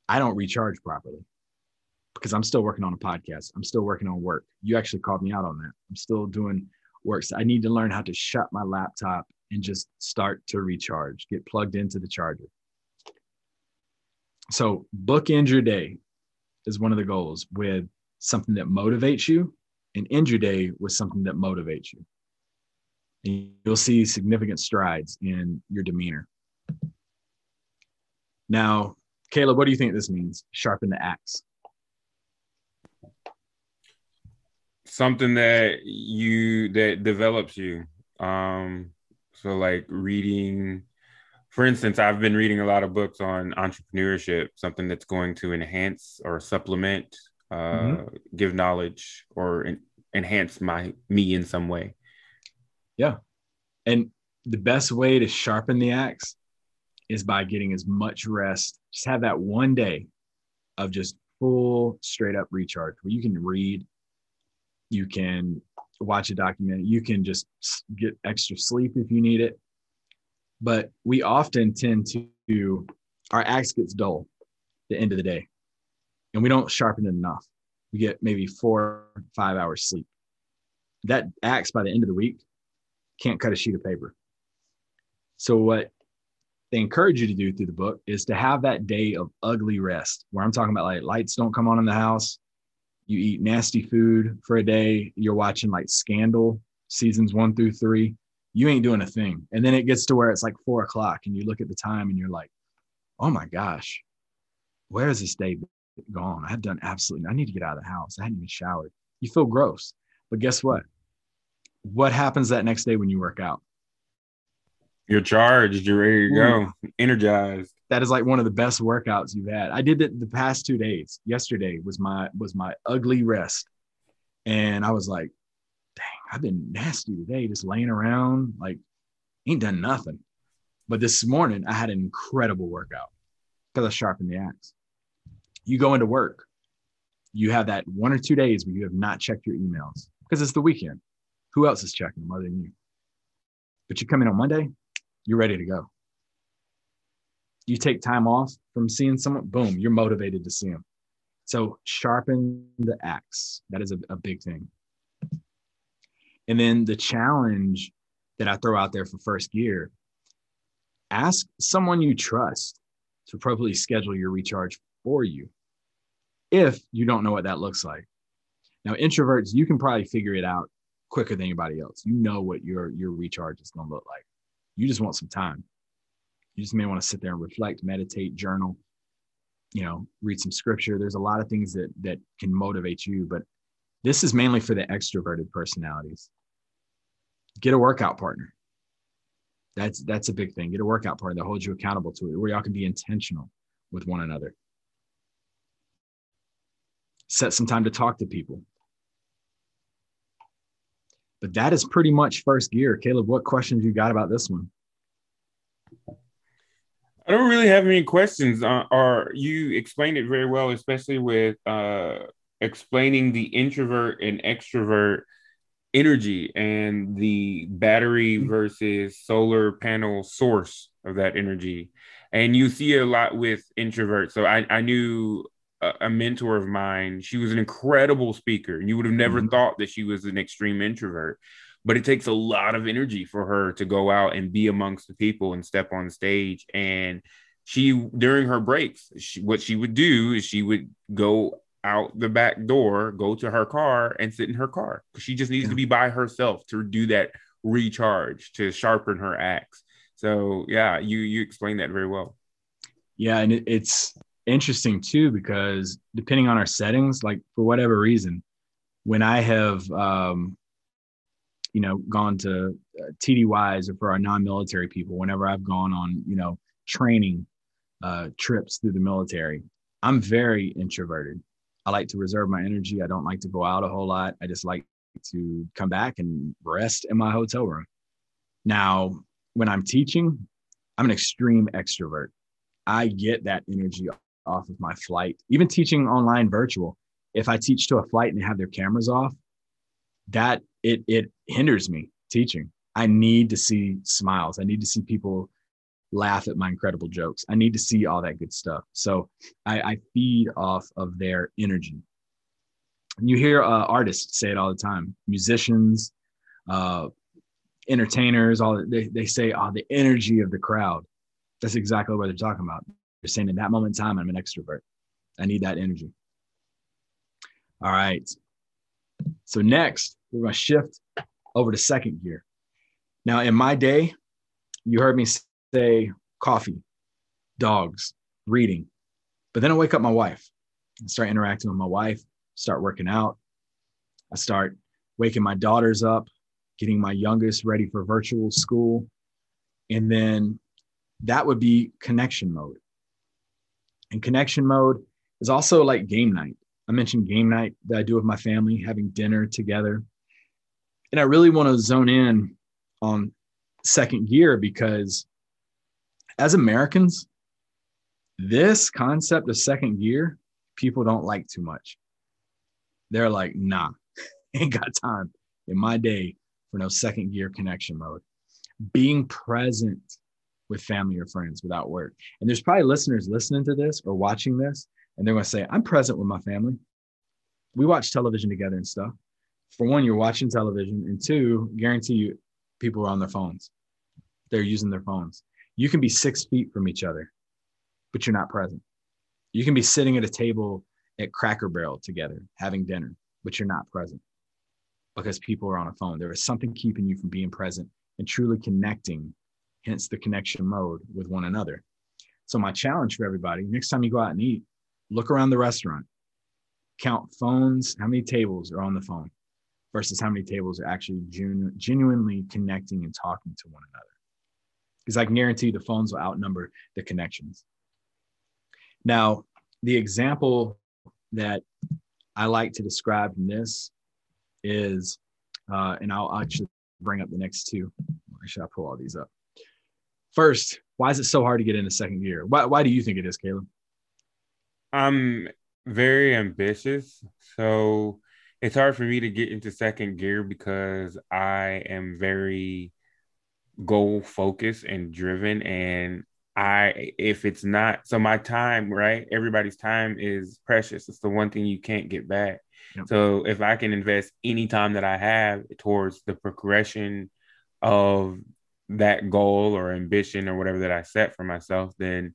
I don't recharge properly because I'm still working on a podcast. I'm still working on work. You actually called me out on that. I'm still doing work. So I need to learn how to shut my laptop and just start to recharge, get plugged into the charger. So bookend your day is one of the goals with something that motivates you and end your day with something that motivates you. And you'll see significant strides in your demeanor. Now, Caleb, what do you think this means? Sharpen the axe. Something that you that develops you. Um, so like reading, for instance, I've been reading a lot of books on entrepreneurship, something that's going to enhance or supplement, uh, mm-hmm. give knowledge or en- enhance my me in some way. Yeah, and the best way to sharpen the axe is by getting as much rest. Just have that one day of just full straight up recharge where you can read, you can watch a documentary, you can just get extra sleep if you need it. But we often tend to, our axe gets dull the end of the day and we don't sharpen it enough. We get maybe four, five hours sleep. That axe by the end of the week can't cut a sheet of paper. So, what they encourage you to do through the book is to have that day of ugly rest where I'm talking about like lights don't come on in the house. You eat nasty food for a day. You're watching like Scandal seasons one through three. You ain't doing a thing. And then it gets to where it's like four o'clock and you look at the time and you're like, oh my gosh, where has this day gone? I have done absolutely, I need to get out of the house. I hadn't even showered. You feel gross. But guess what? What happens that next day when you work out? You're charged. You're ready to go. Mm. Energized. That is like one of the best workouts you've had. I did it the past two days. Yesterday was my was my ugly rest, and I was like, "Dang, I've been nasty today, just laying around, like ain't done nothing." But this morning, I had an incredible workout because I sharpened the axe. You go into work, you have that one or two days where you have not checked your emails because it's the weekend. Who else is checking them other than you? But you come in on Monday, you're ready to go. You take time off from seeing someone, boom, you're motivated to see them. So sharpen the axe. That is a, a big thing. And then the challenge that I throw out there for first gear ask someone you trust to appropriately schedule your recharge for you if you don't know what that looks like. Now, introverts, you can probably figure it out quicker than anybody else. You know what your your recharge is going to look like. You just want some time. You just may want to sit there and reflect, meditate, journal, you know, read some scripture. There's a lot of things that that can motivate you, but this is mainly for the extroverted personalities. Get a workout partner. That's that's a big thing. Get a workout partner that holds you accountable to it, where y'all can be intentional with one another. Set some time to talk to people. But that is pretty much first gear. Caleb, what questions you got about this one? I don't really have any questions. Uh, or you explained it very well, especially with uh, explaining the introvert and extrovert energy and the battery versus solar panel source of that energy. And you see a lot with introverts. So I, I knew a, a, mentor of mine. She was an incredible speaker. You would have never mm-hmm. thought that she was an extreme introvert, but it takes a lot of energy for her to go out and be amongst the people and step on stage. And she, during her breaks, she, what she would do is she would go out the back door, go to her car, and sit in her car because she just needs yeah. to be by herself to do that recharge to sharpen her axe. So yeah, you you explained that very well. Yeah, and it, it's interesting too because depending on our settings, like for whatever reason, when I have um, you know gone to uh, TDYs or for our non-military people, whenever I've gone on you know training uh, trips through the military, I'm very introverted. I like to reserve my energy. I don't like to go out a whole lot. I just like to come back and rest in my hotel room. Now, when I'm teaching, I'm an extreme extrovert. I get that energy off of my flight. Even teaching online virtual, if I teach to a flight and they have their cameras off, that it it hinders me teaching. I need to see smiles. I need to see people laugh at my incredible jokes. I need to see all that good stuff. So I, I feed off of their energy. You hear uh, artists say it all the time. Musicians, uh, entertainers, all they, they say, oh, the energy of the crowd. That's exactly what they're talking about. Saying in that moment in time, I'm an extrovert. I need that energy. All right. So next, we're going to shift over to second gear. Now, in my day, you heard me say coffee, dogs, reading. But then I wake up my wife and start interacting with my wife, start working out. I start waking my daughters up, getting my youngest ready for virtual school. And then that would be connection mode. And connection mode is also like game night. I mentioned game night that I do with my family, having dinner together. And I really want to zone in on second gear because as Americans, this concept of second gear, people don't like too much. They're like, nah, ain't got time in my day for no second gear connection mode. Being present with family or friends without work. And there's probably listeners listening to this or watching this, and they're going to say, I'm present with my family. We watch television together and stuff. For one, you're watching television, and two, guarantee you, people are on their phones. They're using their phones. You can be six feet from each other, but you're not present. You can be sitting at a table at Cracker Barrel together, having dinner, but you're not present because people are on a phone. There is something keeping you from being present and truly connecting hence the connection mode with one another. So, my challenge for everybody next time you go out and eat, look around the restaurant, count phones, how many tables are on the phone versus how many tables are actually genu- genuinely connecting and talking to one another. Because I can guarantee the phones will outnumber the connections. Now, the example that I like to describe in this is, uh, and I'll actually bring up the next two. Actually, I'll pull all these up. First, why is it so hard to get into second gear? Why, why do you think it is, Caleb? I'm very ambitious. So it's hard for me to get into second gear because I am very goal focused and driven. And I, if it's not, so my time, right? Everybody's time is precious. It's the one thing you can't get back. Yep. So if I can invest any time that I have towards the progression of that goal or ambition or whatever that I set for myself, then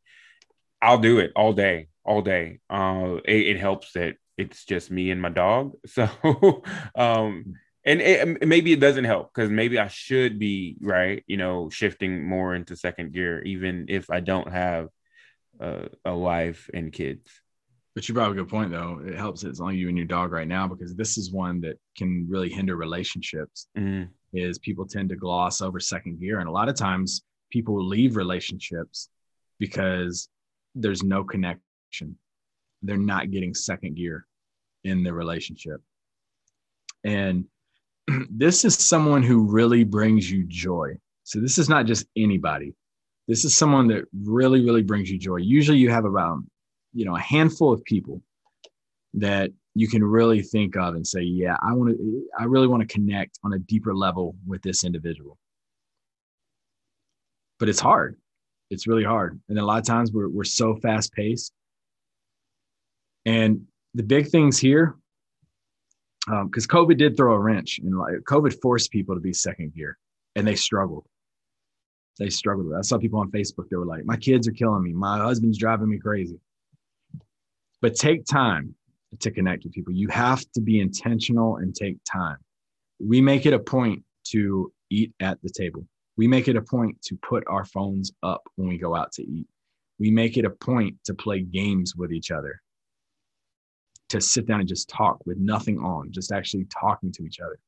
I'll do it all day, all day. Uh, it, it helps that it's just me and my dog. So, um, and it, maybe it doesn't help because maybe I should be right, you know, shifting more into second gear, even if I don't have uh, a wife and kids. But you brought up a good point, though. It helps it's only you and your dog right now because this is one that can really hinder relationships. Mm-hmm is people tend to gloss over second gear. And a lot of times people leave relationships because there's no connection. They're not getting second gear in the relationship. And this is someone who really brings you joy. So this is not just anybody. This is someone that really, really brings you joy. Usually you have about, you know, a handful of people that you can really think of and say, yeah, I want to, I really want to connect on a deeper level with this individual. But it's hard. It's really hard. And a lot of times we're, we're so fast paced. And the big things here, because um, COVID did throw a wrench and like COVID forced people to be second gear and they struggled. They struggled. I saw people on Facebook, they were like, my kids are killing me. My husband's driving me crazy. But take time to connect with people. You have to be intentional and take time. We make it a point to eat at the table. We make it a point to put our phones up when we go out to eat. We make it a point to play games with each other, to sit down and just talk with nothing on, just actually talking to each other.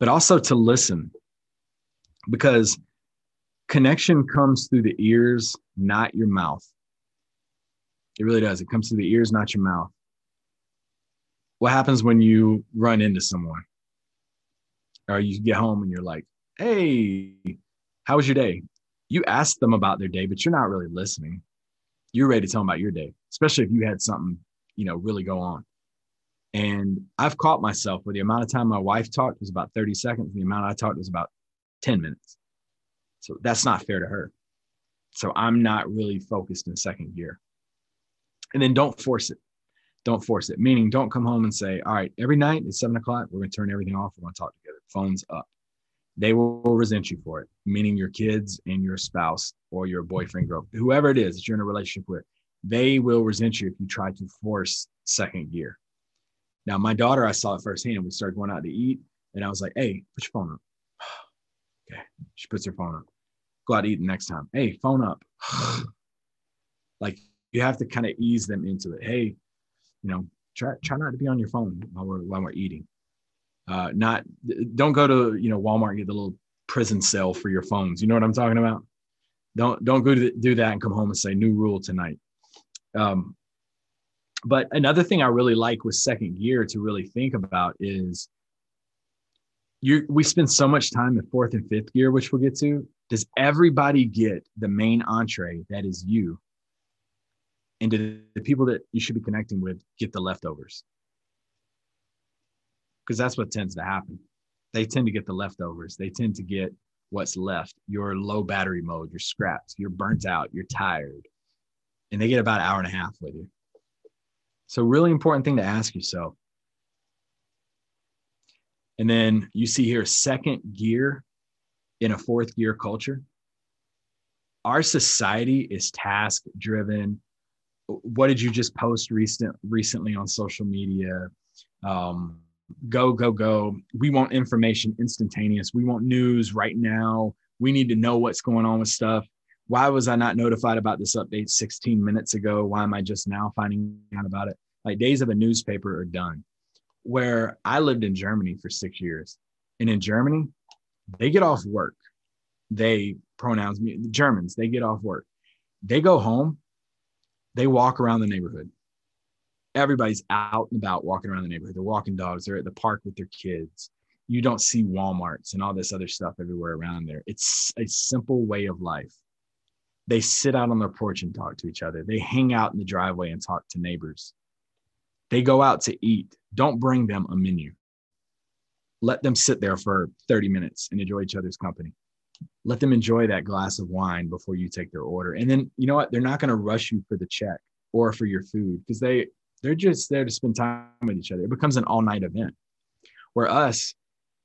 But also to listen, because connection comes through the ears, not your mouth. It really does. It comes through the ears, not your mouth what happens when you run into someone or you get home and you're like hey how was your day you ask them about their day but you're not really listening you're ready to tell them about your day, especially if you had something, you know, really go on. And I've caught myself where the amount of time my wife talked was about 30 seconds, the amount I talked was about 10 minutes. So that's not fair to her. So I'm not really focused in second gear. And then don't force it. Don't force it. Meaning, don't come home and say, All right, every night at seven o'clock, we're going to turn everything off. We're going to talk together. Phones up. They will resent you for it, meaning your kids and your spouse or your boyfriend, girl, whoever it is that you're in a relationship with. They will resent you if you try to force second gear. Now, my daughter, I saw it firsthand. We started going out to eat, and I was like, "Hey, put your phone up." okay, she puts her phone up. Go out to eat next time. Hey, phone up. like you have to kind of ease them into it. Hey, you know, try try not to be on your phone while we're while we're eating. Uh, not don't go to you know Walmart and get the little prison cell for your phones. You know what I'm talking about? Don't don't go to do that and come home and say new rule tonight. Um, but another thing I really like with second gear to really think about is you we spend so much time in fourth and fifth gear, which we'll get to. Does everybody get the main entree that is you? And the people that you should be connecting with get the leftovers? Because that's what tends to happen. They tend to get the leftovers. They tend to get what's left. You're low battery mode, you're scrapped, you're burnt out, you're tired. And they get about an hour and a half with you. So, really important thing to ask yourself. And then you see here second gear in a fourth gear culture. Our society is task driven. What did you just post recent recently on social media? Um, go, go, go. We want information instantaneous. We want news right now. We need to know what's going on with stuff why was I not notified about this update 16 minutes ago? Why am I just now finding out about it? Like days of a newspaper are done. Where I lived in Germany for six years, and in Germany, they get off work. They pronouns me Germans, they get off work. They go home, they walk around the neighborhood. Everybody's out and about walking around the neighborhood. They're walking dogs, they're at the park with their kids. You don't see Walmarts and all this other stuff everywhere around there. It's a simple way of life they sit out on their porch and talk to each other. They hang out in the driveway and talk to neighbors. They go out to eat. Don't bring them a menu. Let them sit there for 30 minutes and enjoy each other's company. Let them enjoy that glass of wine before you take their order. And then, you know what? They're not going to rush you for the check or for your food because they they're just there to spend time with each other. It becomes an all-night event. Where us,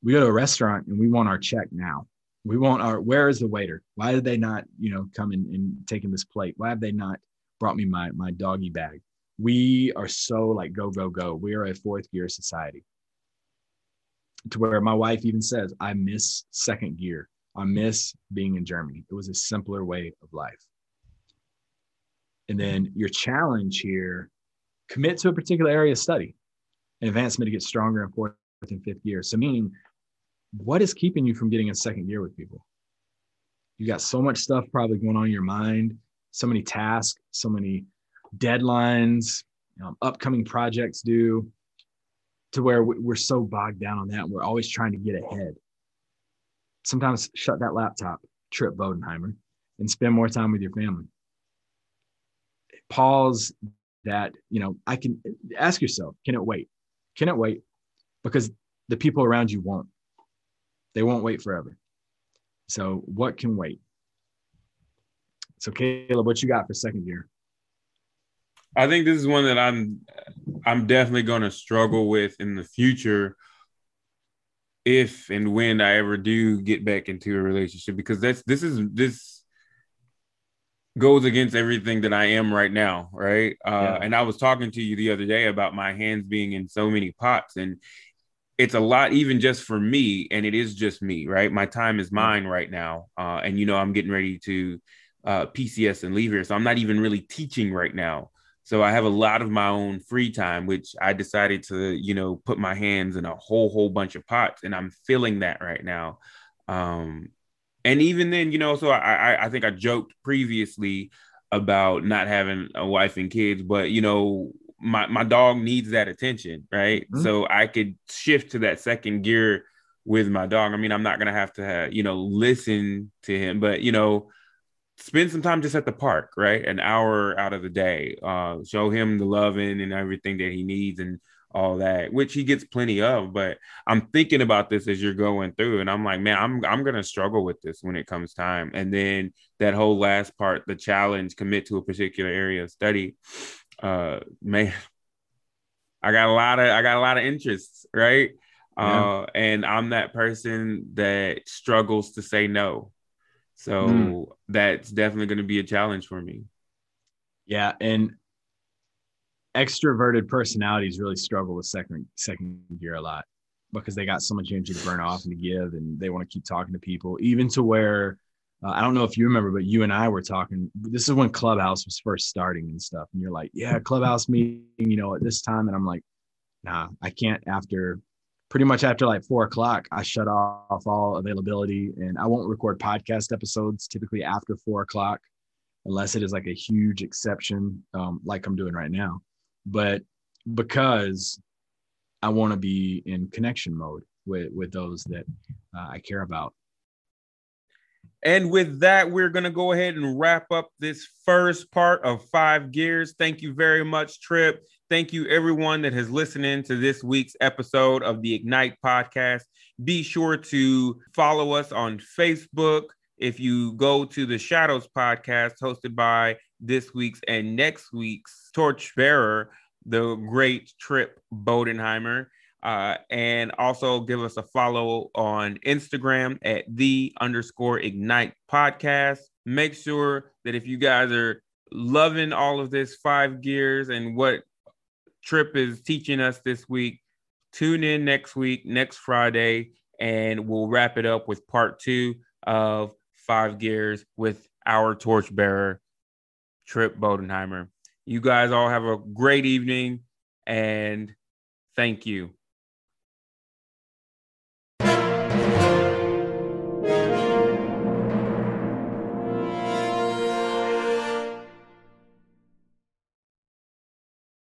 we go to a restaurant and we want our check now we want our where is the waiter why did they not you know come in and taken this plate why have they not brought me my my doggy bag we are so like go go go we are a fourth gear society to where my wife even says i miss second gear i miss being in germany it was a simpler way of life and then your challenge here commit to a particular area of study and advancement to get stronger in fourth and fifth gear so meaning what is keeping you from getting a second gear with people? You got so much stuff probably going on in your mind, so many tasks, so many deadlines, know, upcoming projects due, to where we're so bogged down on that. We're always trying to get ahead. Sometimes shut that laptop, Tripp Bodenheimer, and spend more time with your family. Pause that, you know, I can ask yourself, can it wait? Can it wait? Because the people around you won't. They won't wait forever. So what can wait? So Caleb, what you got for second gear? I think this is one that I'm I'm definitely going to struggle with in the future if and when I ever do get back into a relationship because that's this is this goes against everything that I am right now, right? Uh, yeah. And I was talking to you the other day about my hands being in so many pots, and it's a lot even just for me and it is just me right my time is mine right now uh, and you know i'm getting ready to uh, pcs and leave here so i'm not even really teaching right now so i have a lot of my own free time which i decided to you know put my hands in a whole whole bunch of pots and i'm feeling that right now um, and even then you know so i i think i joked previously about not having a wife and kids but you know my my dog needs that attention, right? Mm-hmm. So I could shift to that second gear with my dog. I mean, I'm not gonna have to, have, you know, listen to him, but you know, spend some time just at the park, right? An hour out of the day. Uh, show him the loving and everything that he needs and all that, which he gets plenty of. But I'm thinking about this as you're going through, and I'm like, man, I'm I'm gonna struggle with this when it comes time. And then that whole last part, the challenge, commit to a particular area of study. Uh, man, I got a lot of I got a lot of interests, right? Yeah. Uh, and I'm that person that struggles to say no. So mm. that's definitely going to be a challenge for me. Yeah, and extroverted personalities really struggle with second second gear a lot because they got so much energy to burn off and to give, and they want to keep talking to people, even to where uh, I don't know if you remember, but you and I were talking. This is when Clubhouse was first starting and stuff, and you're like, "Yeah, Clubhouse meeting, you know, at this time," and I'm like, "Nah, I can't." After pretty much after like four o'clock, I shut off all availability, and I won't record podcast episodes typically after four o'clock, unless it is like a huge exception, um, like I'm doing right now. But because I want to be in connection mode with with those that uh, I care about and with that, we're going to go ahead and wrap up this first part of Five Gears. Thank you very much, Tripp. Thank you, everyone that has listened in to this week's episode of the Ignite podcast. Be sure to follow us on Facebook. If you go to the Shadows podcast, hosted by this week's and next week's torchbearer, the great Tripp Bodenheimer. Uh, and also give us a follow on Instagram at the underscore ignite podcast. Make sure that if you guys are loving all of this five gears and what Tripp is teaching us this week, tune in next week, next Friday, and we'll wrap it up with part two of five gears with our torchbearer, Tripp Bodenheimer. You guys all have a great evening and thank you.